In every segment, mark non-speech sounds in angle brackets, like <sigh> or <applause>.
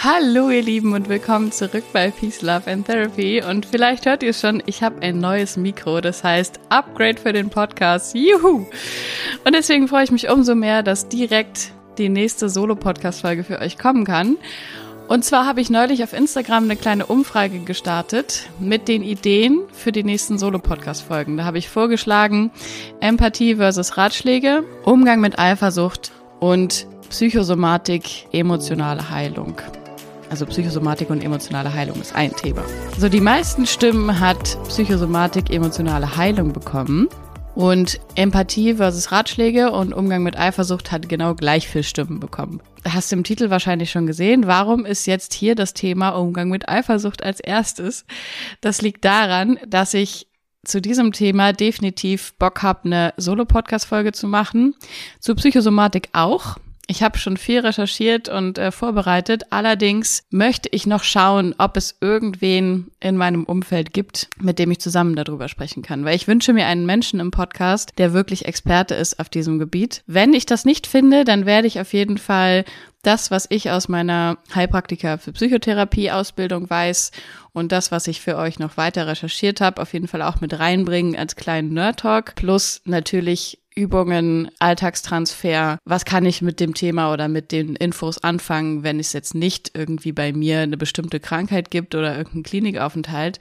Hallo ihr Lieben und willkommen zurück bei Peace, Love and Therapy. Und vielleicht hört ihr es schon, ich habe ein neues Mikro, das heißt Upgrade für den Podcast. Juhu! Und deswegen freue ich mich umso mehr, dass direkt die nächste Solo-Podcast-Folge für euch kommen kann. Und zwar habe ich neulich auf Instagram eine kleine Umfrage gestartet mit den Ideen für die nächsten Solo-Podcast-Folgen. Da habe ich vorgeschlagen Empathie versus Ratschläge, Umgang mit Eifersucht und Psychosomatik, emotionale Heilung. Also Psychosomatik und emotionale Heilung ist ein Thema. So die meisten Stimmen hat Psychosomatik emotionale Heilung bekommen. Und Empathie versus Ratschläge und Umgang mit Eifersucht hat genau gleich viel Stimmen bekommen. Hast du im Titel wahrscheinlich schon gesehen. Warum ist jetzt hier das Thema Umgang mit Eifersucht als erstes? Das liegt daran, dass ich zu diesem Thema definitiv Bock habe, eine Solo-Podcast-Folge zu machen. Zu Psychosomatik auch. Ich habe schon viel recherchiert und äh, vorbereitet. Allerdings möchte ich noch schauen, ob es irgendwen in meinem Umfeld gibt, mit dem ich zusammen darüber sprechen kann. Weil ich wünsche mir einen Menschen im Podcast, der wirklich Experte ist auf diesem Gebiet. Wenn ich das nicht finde, dann werde ich auf jeden Fall das, was ich aus meiner Heilpraktiker für Psychotherapie Ausbildung weiß und das, was ich für euch noch weiter recherchiert habe, auf jeden Fall auch mit reinbringen als kleinen Nerd Talk. Plus natürlich Übungen, Alltagstransfer. Was kann ich mit dem Thema oder mit den Infos anfangen, wenn es jetzt nicht irgendwie bei mir eine bestimmte Krankheit gibt oder irgendeinen Klinikaufenthalt?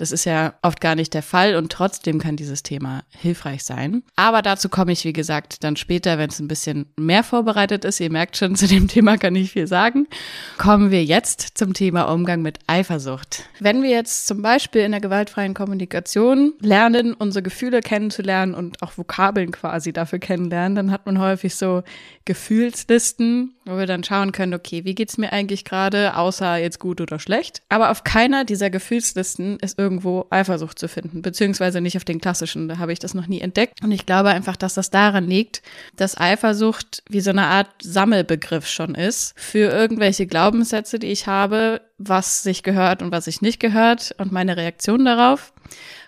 Das ist ja oft gar nicht der Fall und trotzdem kann dieses Thema hilfreich sein. Aber dazu komme ich, wie gesagt, dann später, wenn es ein bisschen mehr vorbereitet ist. Ihr merkt schon, <laughs> zu dem Thema kann ich viel sagen. Kommen wir jetzt zum Thema Umgang mit Eifersucht. Wenn wir jetzt zum Beispiel in der gewaltfreien Kommunikation lernen, unsere Gefühle kennenzulernen und auch Vokabeln quasi dafür kennenlernen, dann hat man häufig so Gefühlslisten, wo wir dann schauen können, okay, wie geht's mir eigentlich gerade, außer jetzt gut oder schlecht. Aber auf keiner dieser Gefühlslisten ist irgendwo Eifersucht zu finden, beziehungsweise nicht auf den klassischen, da habe ich das noch nie entdeckt. Und ich glaube einfach, dass das daran liegt, dass Eifersucht wie so eine Art Sammelbegriff schon ist für irgendwelche Glaubenssätze, die ich habe, was sich gehört und was sich nicht gehört und meine Reaktion darauf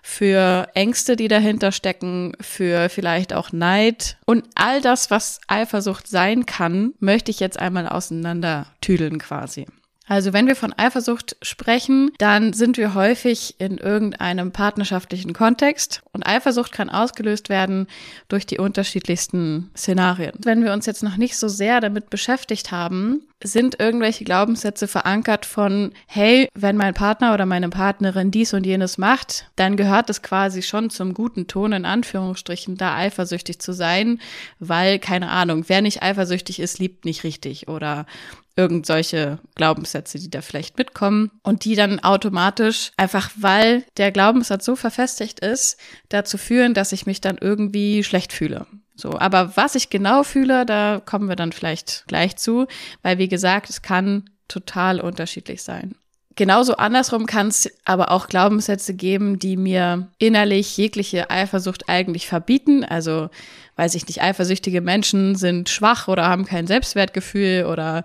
für Ängste, die dahinter stecken, für vielleicht auch Neid und all das, was Eifersucht sein kann, möchte ich jetzt einmal auseinander tüdeln quasi. Also wenn wir von Eifersucht sprechen, dann sind wir häufig in irgendeinem partnerschaftlichen Kontext und Eifersucht kann ausgelöst werden durch die unterschiedlichsten Szenarien. Wenn wir uns jetzt noch nicht so sehr damit beschäftigt haben, sind irgendwelche Glaubenssätze verankert von, hey, wenn mein Partner oder meine Partnerin dies und jenes macht, dann gehört es quasi schon zum guten Ton in Anführungsstrichen, da eifersüchtig zu sein, weil, keine Ahnung, wer nicht eifersüchtig ist, liebt nicht richtig oder irgend solche Glaubenssätze, die da vielleicht mitkommen und die dann automatisch einfach, weil der Glaubenssatz so verfestigt ist, dazu führen, dass ich mich dann irgendwie schlecht fühle. So, aber was ich genau fühle, da kommen wir dann vielleicht gleich zu, weil wie gesagt, es kann total unterschiedlich sein. Genauso andersrum kann es aber auch Glaubenssätze geben, die mir innerlich jegliche Eifersucht eigentlich verbieten. Also, weiß ich nicht, eifersüchtige Menschen sind schwach oder haben kein Selbstwertgefühl oder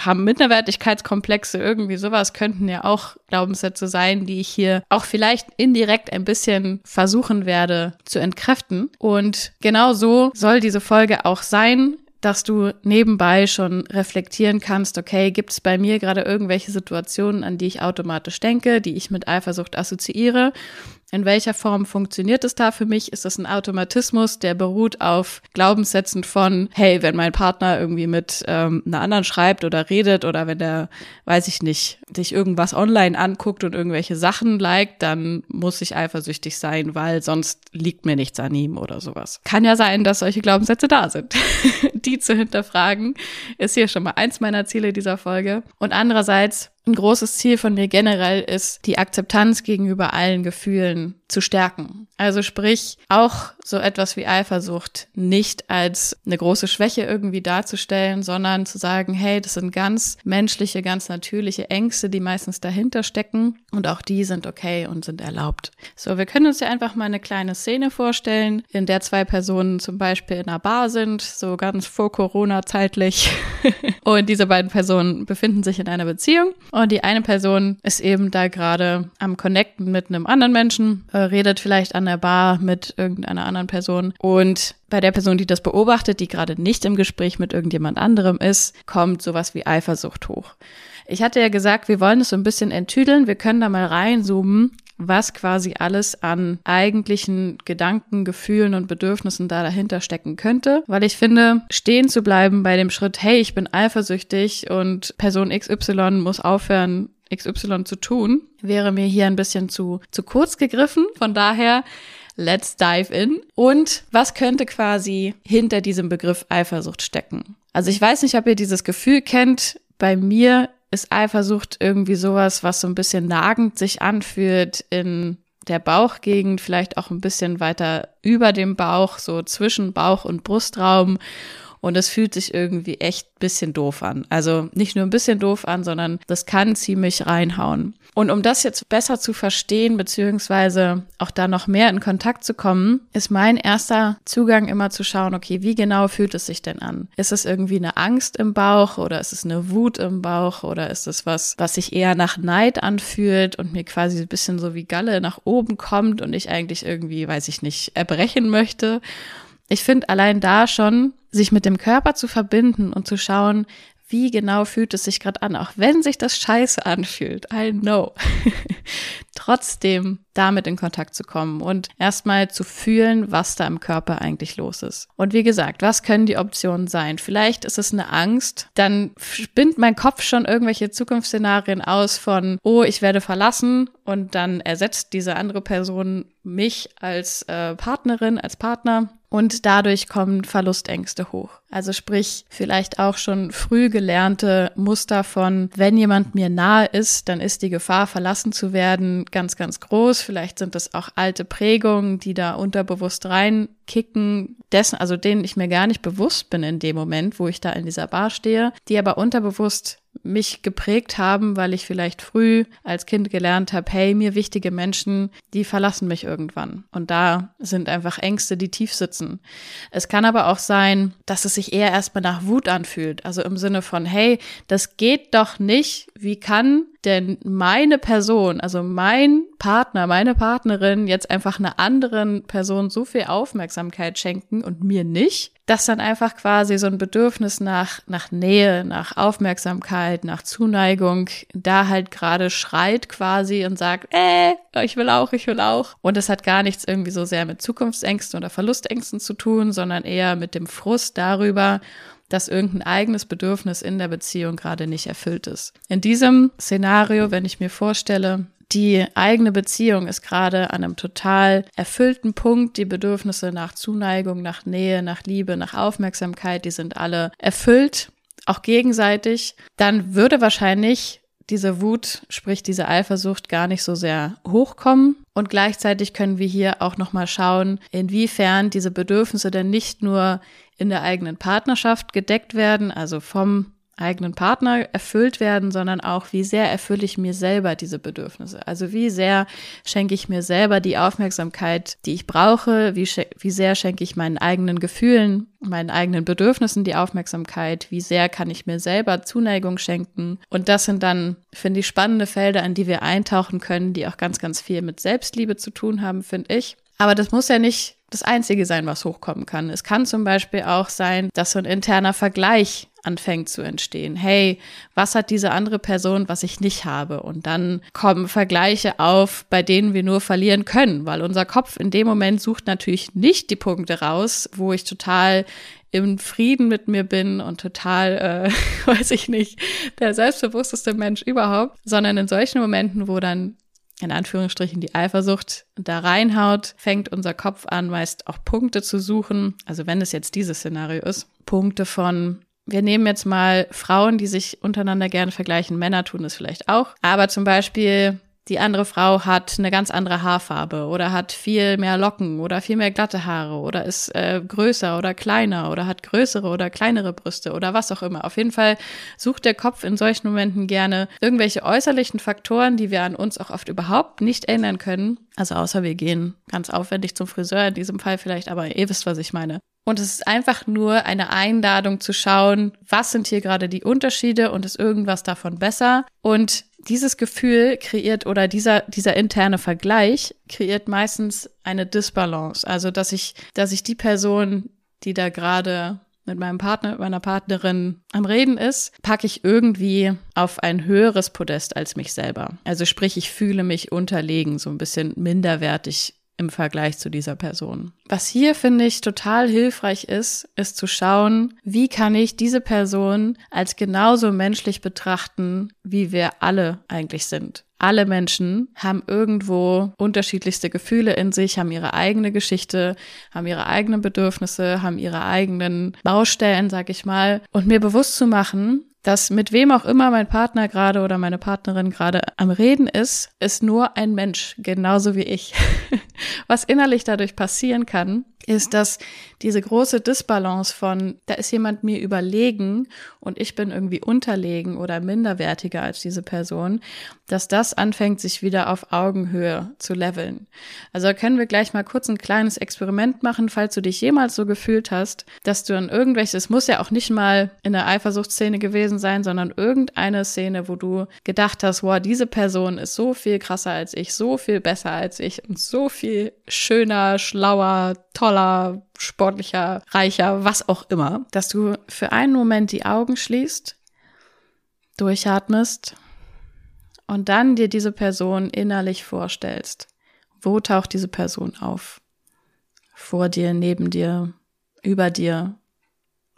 haben Minderwertigkeitskomplexe, irgendwie sowas könnten ja auch Glaubenssätze sein, die ich hier auch vielleicht indirekt ein bisschen versuchen werde zu entkräften. Und genau so soll diese Folge auch sein dass du nebenbei schon reflektieren kannst, okay, gibt es bei mir gerade irgendwelche Situationen, an die ich automatisch denke, die ich mit Eifersucht assoziiere in welcher Form funktioniert es da für mich? Ist das ein Automatismus, der beruht auf Glaubenssätzen von, hey, wenn mein Partner irgendwie mit ähm, einer anderen schreibt oder redet oder wenn der, weiß ich nicht, sich irgendwas online anguckt und irgendwelche Sachen liked, dann muss ich eifersüchtig sein, weil sonst liegt mir nichts an ihm oder sowas. Kann ja sein, dass solche Glaubenssätze da sind. <laughs> Die zu hinterfragen ist hier schon mal eins meiner Ziele dieser Folge. Und andererseits ein großes Ziel von mir generell ist, die Akzeptanz gegenüber allen Gefühlen zu stärken. Also sprich, auch so etwas wie Eifersucht nicht als eine große Schwäche irgendwie darzustellen, sondern zu sagen, hey, das sind ganz menschliche, ganz natürliche Ängste, die meistens dahinter stecken und auch die sind okay und sind erlaubt. So, wir können uns ja einfach mal eine kleine Szene vorstellen, in der zwei Personen zum Beispiel in einer Bar sind, so ganz vor Corona zeitlich <laughs> und diese beiden Personen befinden sich in einer Beziehung Und die eine Person ist eben da gerade am Connecten mit einem anderen Menschen, redet vielleicht an der Bar mit irgendeiner anderen Person und bei der Person, die das beobachtet, die gerade nicht im Gespräch mit irgendjemand anderem ist, kommt sowas wie Eifersucht hoch. Ich hatte ja gesagt, wir wollen es so ein bisschen enttüdeln. Wir können da mal reinzoomen, was quasi alles an eigentlichen Gedanken, Gefühlen und Bedürfnissen da dahinter stecken könnte. Weil ich finde, stehen zu bleiben bei dem Schritt, hey, ich bin eifersüchtig und Person XY muss aufhören, XY zu tun, wäre mir hier ein bisschen zu, zu kurz gegriffen. Von daher, let's dive in. Und was könnte quasi hinter diesem Begriff Eifersucht stecken? Also ich weiß nicht, ob ihr dieses Gefühl kennt. Bei mir ist Eifersucht irgendwie sowas, was so ein bisschen nagend sich anfühlt in der Bauchgegend, vielleicht auch ein bisschen weiter über dem Bauch, so zwischen Bauch und Brustraum. Und es fühlt sich irgendwie echt bisschen doof an. Also nicht nur ein bisschen doof an, sondern das kann ziemlich reinhauen. Und um das jetzt besser zu verstehen, beziehungsweise auch da noch mehr in Kontakt zu kommen, ist mein erster Zugang immer zu schauen, okay, wie genau fühlt es sich denn an? Ist es irgendwie eine Angst im Bauch oder ist es eine Wut im Bauch oder ist es was, was sich eher nach Neid anfühlt und mir quasi ein bisschen so wie Galle nach oben kommt und ich eigentlich irgendwie, weiß ich nicht, erbrechen möchte? Ich finde allein da schon, sich mit dem Körper zu verbinden und zu schauen, wie genau fühlt es sich gerade an, auch wenn sich das scheiße anfühlt. I know. <laughs> Trotzdem damit in Kontakt zu kommen und erstmal zu fühlen, was da im Körper eigentlich los ist. Und wie gesagt, was können die Optionen sein? Vielleicht ist es eine Angst, dann spinnt mein Kopf schon irgendwelche Zukunftsszenarien aus von, oh, ich werde verlassen und dann ersetzt diese andere Person mich als äh, Partnerin, als Partner und dadurch kommen Verlustängste hoch. Also sprich, vielleicht auch schon früh gelernte Muster von, wenn jemand mir nahe ist, dann ist die Gefahr, verlassen zu werden, ganz, ganz groß. Vielleicht sind es auch alte Prägungen, die da unterbewusst reinkicken, dessen, also denen ich mir gar nicht bewusst bin in dem Moment, wo ich da in dieser Bar stehe, die aber unterbewusst mich geprägt haben, weil ich vielleicht früh als Kind gelernt habe, hey, mir wichtige Menschen, die verlassen mich irgendwann. Und da sind einfach Ängste, die tief sitzen. Es kann aber auch sein, dass es sich eher erstmal nach Wut anfühlt. Also im Sinne von, hey, das geht doch nicht. Wie kann denn meine Person, also mein Partner, meine Partnerin jetzt einfach einer anderen Person so viel Aufmerksamkeit schenken und mir nicht, dass dann einfach quasi so ein Bedürfnis nach, nach Nähe, nach Aufmerksamkeit, nach Zuneigung da halt gerade schreit quasi und sagt, äh, ich will auch, ich will auch. Und es hat gar nichts irgendwie so sehr mit Zukunftsängsten oder Verlustängsten zu tun, sondern eher mit dem Frust darüber, dass irgendein eigenes Bedürfnis in der Beziehung gerade nicht erfüllt ist. In diesem Szenario, wenn ich mir vorstelle, die eigene Beziehung ist gerade an einem total erfüllten Punkt. Die Bedürfnisse nach Zuneigung, nach Nähe, nach Liebe, nach Aufmerksamkeit, die sind alle erfüllt, auch gegenseitig. Dann würde wahrscheinlich diese Wut, sprich diese Eifersucht gar nicht so sehr hochkommen. Und gleichzeitig können wir hier auch nochmal schauen, inwiefern diese Bedürfnisse denn nicht nur in der eigenen Partnerschaft gedeckt werden, also vom eigenen Partner erfüllt werden, sondern auch, wie sehr erfülle ich mir selber diese Bedürfnisse. Also wie sehr schenke ich mir selber die Aufmerksamkeit, die ich brauche, wie, wie sehr schenke ich meinen eigenen Gefühlen, meinen eigenen Bedürfnissen die Aufmerksamkeit, wie sehr kann ich mir selber Zuneigung schenken. Und das sind dann, finde ich, spannende Felder, in die wir eintauchen können, die auch ganz, ganz viel mit Selbstliebe zu tun haben, finde ich. Aber das muss ja nicht das Einzige sein, was hochkommen kann. Es kann zum Beispiel auch sein, dass so ein interner Vergleich anfängt zu entstehen. Hey, was hat diese andere Person, was ich nicht habe? Und dann kommen Vergleiche auf, bei denen wir nur verlieren können, weil unser Kopf in dem Moment sucht natürlich nicht die Punkte raus, wo ich total im Frieden mit mir bin und total, äh, <laughs> weiß ich nicht, der selbstbewussteste Mensch überhaupt, sondern in solchen Momenten, wo dann in Anführungsstrichen die Eifersucht da reinhaut, fängt unser Kopf an, meist auch Punkte zu suchen. Also wenn es jetzt dieses Szenario ist, Punkte von wir nehmen jetzt mal Frauen, die sich untereinander gerne vergleichen. Männer tun es vielleicht auch. Aber zum Beispiel die andere Frau hat eine ganz andere Haarfarbe oder hat viel mehr Locken oder viel mehr glatte Haare oder ist äh, größer oder kleiner oder hat größere oder kleinere Brüste oder was auch immer. Auf jeden Fall sucht der Kopf in solchen Momenten gerne irgendwelche äußerlichen Faktoren, die wir an uns auch oft überhaupt nicht ändern können. Also außer wir gehen ganz aufwendig zum Friseur, in diesem Fall vielleicht, aber ihr wisst, was ich meine. Und es ist einfach nur eine Einladung zu schauen, was sind hier gerade die Unterschiede und ist irgendwas davon besser. Und dieses Gefühl kreiert oder dieser, dieser interne Vergleich kreiert meistens eine Disbalance. Also, dass ich, dass ich die Person, die da gerade mit meinem Partner, meiner Partnerin am Reden ist, packe ich irgendwie auf ein höheres Podest als mich selber. Also sprich, ich fühle mich unterlegen, so ein bisschen minderwertig im Vergleich zu dieser Person. Was hier finde ich total hilfreich ist, ist zu schauen, wie kann ich diese Person als genauso menschlich betrachten, wie wir alle eigentlich sind. Alle Menschen haben irgendwo unterschiedlichste Gefühle in sich, haben ihre eigene Geschichte, haben ihre eigenen Bedürfnisse, haben ihre eigenen Baustellen, sag ich mal. Und mir bewusst zu machen, dass mit wem auch immer mein Partner gerade oder meine Partnerin gerade am Reden ist, ist nur ein Mensch, genauso wie ich. <laughs> Was innerlich dadurch passieren kann, ist, dass diese große Disbalance von, da ist jemand mir überlegen und ich bin irgendwie unterlegen oder minderwertiger als diese Person, dass das anfängt, sich wieder auf Augenhöhe zu leveln. Also können wir gleich mal kurz ein kleines Experiment machen, falls du dich jemals so gefühlt hast, dass du an irgendwelches, es muss ja auch nicht mal in der Eifersuchtsszene gewesen sein, sondern irgendeine Szene, wo du gedacht hast, wow, diese Person ist so viel krasser als ich, so viel besser als ich und so viel schöner, schlauer, toller, sportlicher, reicher, was auch immer, dass du für einen Moment die Augen schließt, durchatmest und dann dir diese Person innerlich vorstellst. Wo taucht diese Person auf? Vor dir, neben dir, über dir,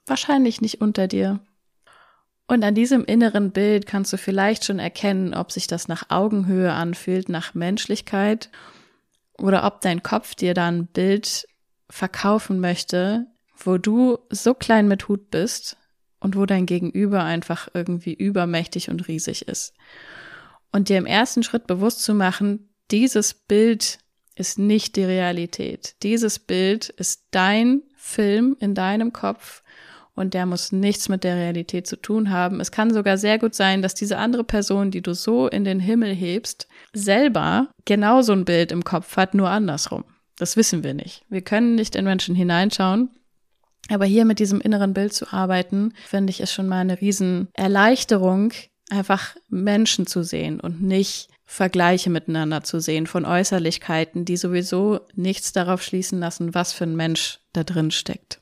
wahrscheinlich nicht unter dir. Und an diesem inneren Bild kannst du vielleicht schon erkennen, ob sich das nach Augenhöhe anfühlt, nach Menschlichkeit, oder ob dein Kopf dir dann ein Bild verkaufen möchte, wo du so klein mit Hut bist und wo dein Gegenüber einfach irgendwie übermächtig und riesig ist. Und dir im ersten Schritt bewusst zu machen, dieses Bild ist nicht die Realität. Dieses Bild ist dein Film in deinem Kopf und der muss nichts mit der Realität zu tun haben. Es kann sogar sehr gut sein, dass diese andere Person, die du so in den Himmel hebst, selber genauso ein Bild im Kopf hat, nur andersrum. Das wissen wir nicht. Wir können nicht in Menschen hineinschauen. Aber hier mit diesem inneren Bild zu arbeiten, finde ich, ist schon mal eine riesen Erleichterung, einfach Menschen zu sehen und nicht Vergleiche miteinander zu sehen von Äußerlichkeiten, die sowieso nichts darauf schließen lassen, was für ein Mensch da drin steckt.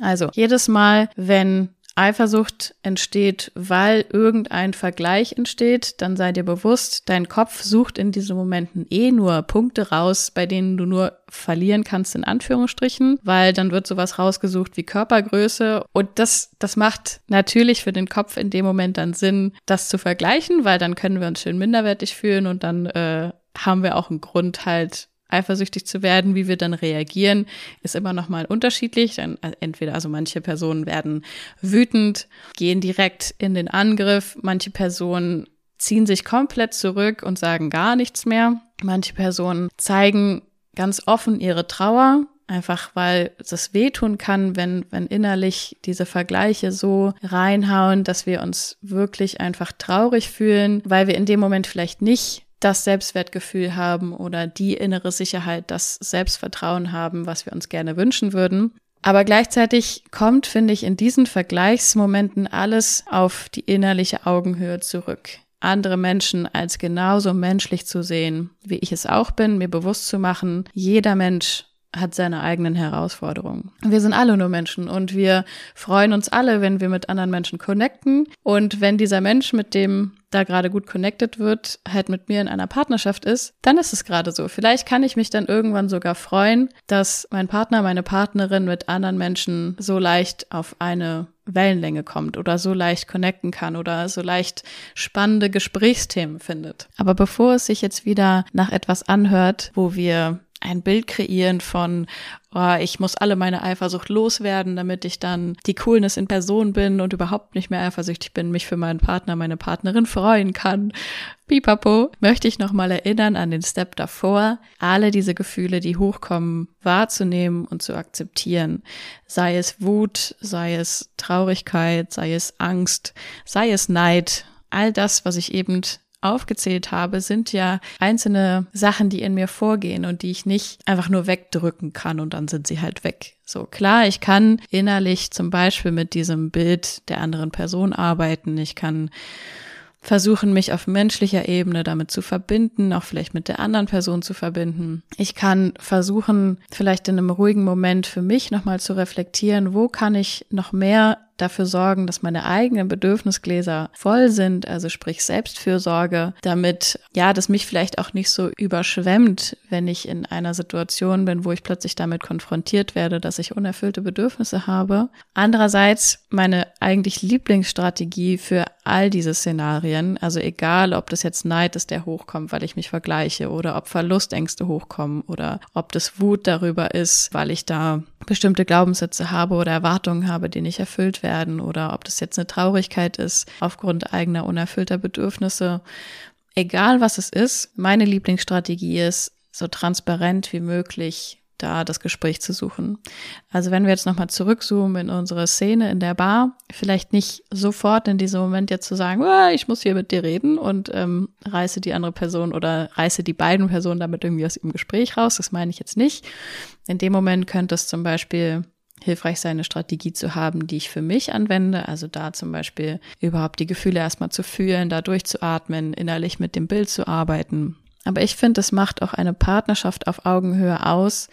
Also jedes Mal, wenn Eifersucht entsteht, weil irgendein Vergleich entsteht, dann sei dir bewusst, dein Kopf sucht in diesen Momenten eh nur Punkte raus, bei denen du nur verlieren kannst, in Anführungsstrichen, weil dann wird sowas rausgesucht wie Körpergröße. Und das, das macht natürlich für den Kopf in dem Moment dann Sinn, das zu vergleichen, weil dann können wir uns schön minderwertig fühlen und dann äh, haben wir auch einen Grund halt eifersüchtig zu werden, wie wir dann reagieren, ist immer noch mal unterschiedlich. Dann äh, entweder also manche Personen werden wütend, gehen direkt in den Angriff, manche Personen ziehen sich komplett zurück und sagen gar nichts mehr. Manche Personen zeigen ganz offen ihre Trauer, einfach weil es wehtun kann, wenn, wenn innerlich diese Vergleiche so reinhauen, dass wir uns wirklich einfach traurig fühlen, weil wir in dem Moment vielleicht nicht das Selbstwertgefühl haben oder die innere Sicherheit, das Selbstvertrauen haben, was wir uns gerne wünschen würden. Aber gleichzeitig kommt, finde ich, in diesen Vergleichsmomenten alles auf die innerliche Augenhöhe zurück. Andere Menschen als genauso menschlich zu sehen, wie ich es auch bin, mir bewusst zu machen, jeder Mensch hat seine eigenen Herausforderungen. Wir sind alle nur Menschen und wir freuen uns alle, wenn wir mit anderen Menschen connecten. Und wenn dieser Mensch, mit dem da gerade gut connected wird, halt mit mir in einer Partnerschaft ist, dann ist es gerade so. Vielleicht kann ich mich dann irgendwann sogar freuen, dass mein Partner, meine Partnerin mit anderen Menschen so leicht auf eine Wellenlänge kommt oder so leicht connecten kann oder so leicht spannende Gesprächsthemen findet. Aber bevor es sich jetzt wieder nach etwas anhört, wo wir ein Bild kreieren von, oh, ich muss alle meine Eifersucht loswerden, damit ich dann die Coolness in Person bin und überhaupt nicht mehr eifersüchtig bin, mich für meinen Partner, meine Partnerin freuen kann. Pipapo, möchte ich nochmal erinnern an den Step davor, alle diese Gefühle, die hochkommen, wahrzunehmen und zu akzeptieren. Sei es Wut, sei es Traurigkeit, sei es Angst, sei es Neid, all das, was ich eben aufgezählt habe, sind ja einzelne Sachen, die in mir vorgehen und die ich nicht einfach nur wegdrücken kann und dann sind sie halt weg. So klar, ich kann innerlich zum Beispiel mit diesem Bild der anderen Person arbeiten. Ich kann versuchen, mich auf menschlicher Ebene damit zu verbinden, auch vielleicht mit der anderen Person zu verbinden. Ich kann versuchen, vielleicht in einem ruhigen Moment für mich nochmal zu reflektieren, wo kann ich noch mehr dafür sorgen, dass meine eigenen Bedürfnisgläser voll sind, also sprich Selbstfürsorge, damit ja, das mich vielleicht auch nicht so überschwemmt, wenn ich in einer Situation bin, wo ich plötzlich damit konfrontiert werde, dass ich unerfüllte Bedürfnisse habe. Andererseits meine eigentlich Lieblingsstrategie für all diese Szenarien, also egal, ob das jetzt Neid ist, der hochkommt, weil ich mich vergleiche oder ob Verlustängste hochkommen oder ob das Wut darüber ist, weil ich da bestimmte Glaubenssätze habe oder Erwartungen habe, die nicht erfüllt werden oder ob das jetzt eine Traurigkeit ist aufgrund eigener unerfüllter Bedürfnisse. Egal was es ist, meine Lieblingsstrategie ist, so transparent wie möglich da das Gespräch zu suchen. Also wenn wir jetzt nochmal zurückzoomen in unsere Szene in der Bar, vielleicht nicht sofort in diesem Moment jetzt zu sagen, oh, ich muss hier mit dir reden und ähm, reiße die andere Person oder reiße die beiden Personen damit irgendwie aus ihrem Gespräch raus, das meine ich jetzt nicht. In dem Moment könnte es zum Beispiel hilfreich sein, eine Strategie zu haben, die ich für mich anwende. Also da zum Beispiel überhaupt die Gefühle erstmal zu fühlen, da durchzuatmen, innerlich mit dem Bild zu arbeiten aber ich finde, es macht auch eine Partnerschaft auf Augenhöhe aus,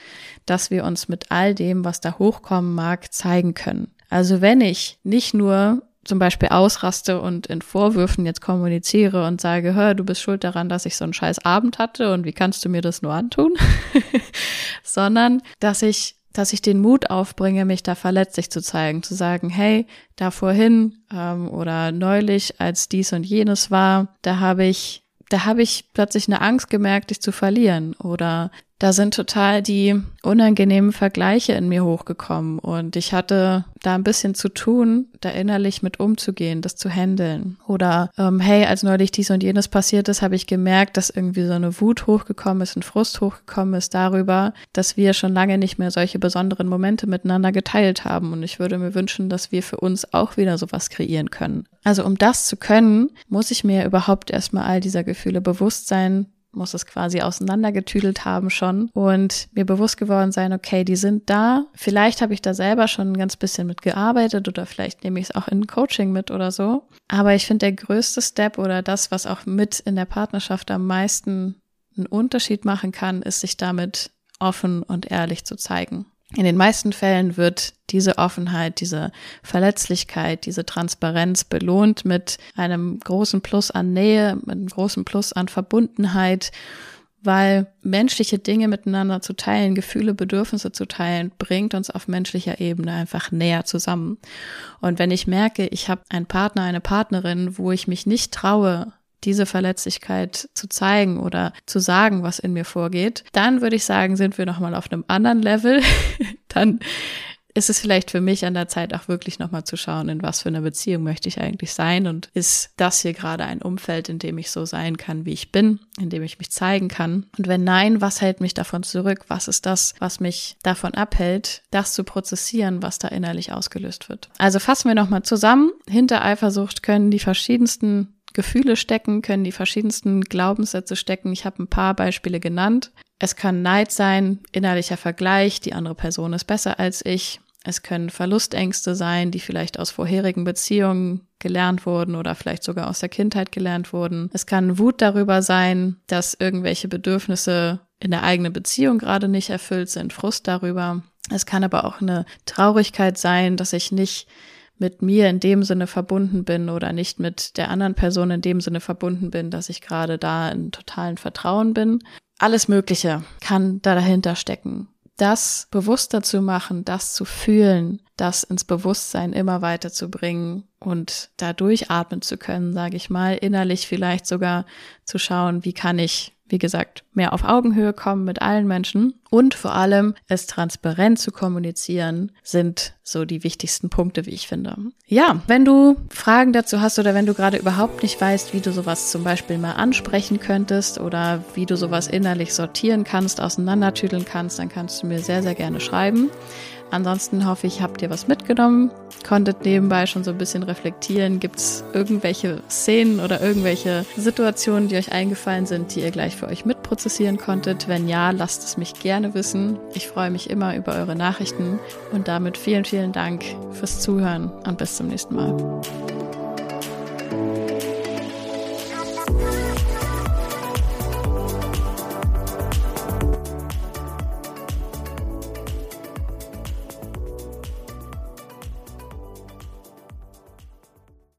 dass wir uns mit all dem, was da hochkommen mag, zeigen können. Also wenn ich nicht nur zum Beispiel ausraste und in Vorwürfen jetzt kommuniziere und sage, hör, du bist schuld daran, dass ich so einen scheiß Abend hatte und wie kannst du mir das nur antun? <laughs> Sondern, dass ich dass ich den Mut aufbringe, mich da verletzlich zu zeigen, zu sagen, hey, da vorhin ähm, oder neulich, als dies und jenes war, da habe ich da habe ich plötzlich eine Angst gemerkt, dich zu verlieren. Oder da sind total die unangenehmen Vergleiche in mir hochgekommen und ich hatte da ein bisschen zu tun, da innerlich mit umzugehen, das zu handeln. Oder ähm, hey, als neulich dies und jenes passiert ist, habe ich gemerkt, dass irgendwie so eine Wut hochgekommen ist, ein Frust hochgekommen ist darüber, dass wir schon lange nicht mehr solche besonderen Momente miteinander geteilt haben. Und ich würde mir wünschen, dass wir für uns auch wieder sowas kreieren können. Also um das zu können, muss ich mir überhaupt erstmal all dieser Gefühle bewusst sein, muss es quasi auseinandergetüdelt haben schon und mir bewusst geworden sein, okay, die sind da. Vielleicht habe ich da selber schon ein ganz bisschen mit gearbeitet oder vielleicht nehme ich es auch in Coaching mit oder so. Aber ich finde, der größte Step oder das, was auch mit in der Partnerschaft am meisten einen Unterschied machen kann, ist sich damit offen und ehrlich zu zeigen. In den meisten Fällen wird diese Offenheit, diese Verletzlichkeit, diese Transparenz belohnt mit einem großen Plus an Nähe, mit einem großen Plus an Verbundenheit, weil menschliche Dinge miteinander zu teilen, Gefühle, Bedürfnisse zu teilen, bringt uns auf menschlicher Ebene einfach näher zusammen. Und wenn ich merke, ich habe einen Partner, eine Partnerin, wo ich mich nicht traue, diese Verletzlichkeit zu zeigen oder zu sagen, was in mir vorgeht, dann würde ich sagen, sind wir nochmal auf einem anderen Level. <laughs> dann ist es vielleicht für mich an der Zeit auch wirklich nochmal zu schauen, in was für einer Beziehung möchte ich eigentlich sein und ist das hier gerade ein Umfeld, in dem ich so sein kann, wie ich bin, in dem ich mich zeigen kann? Und wenn nein, was hält mich davon zurück? Was ist das, was mich davon abhält, das zu prozessieren, was da innerlich ausgelöst wird? Also fassen wir nochmal zusammen. Hinter Eifersucht können die verschiedensten Gefühle stecken, können die verschiedensten Glaubenssätze stecken. Ich habe ein paar Beispiele genannt. Es kann Neid sein, innerlicher Vergleich, die andere Person ist besser als ich. Es können Verlustängste sein, die vielleicht aus vorherigen Beziehungen gelernt wurden oder vielleicht sogar aus der Kindheit gelernt wurden. Es kann Wut darüber sein, dass irgendwelche Bedürfnisse in der eigenen Beziehung gerade nicht erfüllt sind, Frust darüber. Es kann aber auch eine Traurigkeit sein, dass ich nicht mit mir in dem Sinne verbunden bin oder nicht mit der anderen Person in dem Sinne verbunden bin, dass ich gerade da in totalen Vertrauen bin. Alles Mögliche kann da dahinter stecken. Das bewusster zu machen, das zu fühlen, das ins Bewusstsein immer weiter zu bringen und da durchatmen zu können, sage ich mal, innerlich vielleicht sogar zu schauen, wie kann ich wie gesagt, mehr auf Augenhöhe kommen mit allen Menschen und vor allem es transparent zu kommunizieren, sind so die wichtigsten Punkte, wie ich finde. Ja, wenn du Fragen dazu hast oder wenn du gerade überhaupt nicht weißt, wie du sowas zum Beispiel mal ansprechen könntest oder wie du sowas innerlich sortieren kannst, auseinandertüdeln kannst, dann kannst du mir sehr, sehr gerne schreiben. Ansonsten hoffe ich, habt ihr was mitgenommen, konntet nebenbei schon so ein bisschen reflektieren. Gibt es irgendwelche Szenen oder irgendwelche Situationen, die euch eingefallen sind, die ihr gleich für euch mitprozessieren konntet? Wenn ja, lasst es mich gerne wissen. Ich freue mich immer über eure Nachrichten und damit vielen, vielen Dank fürs Zuhören und bis zum nächsten Mal.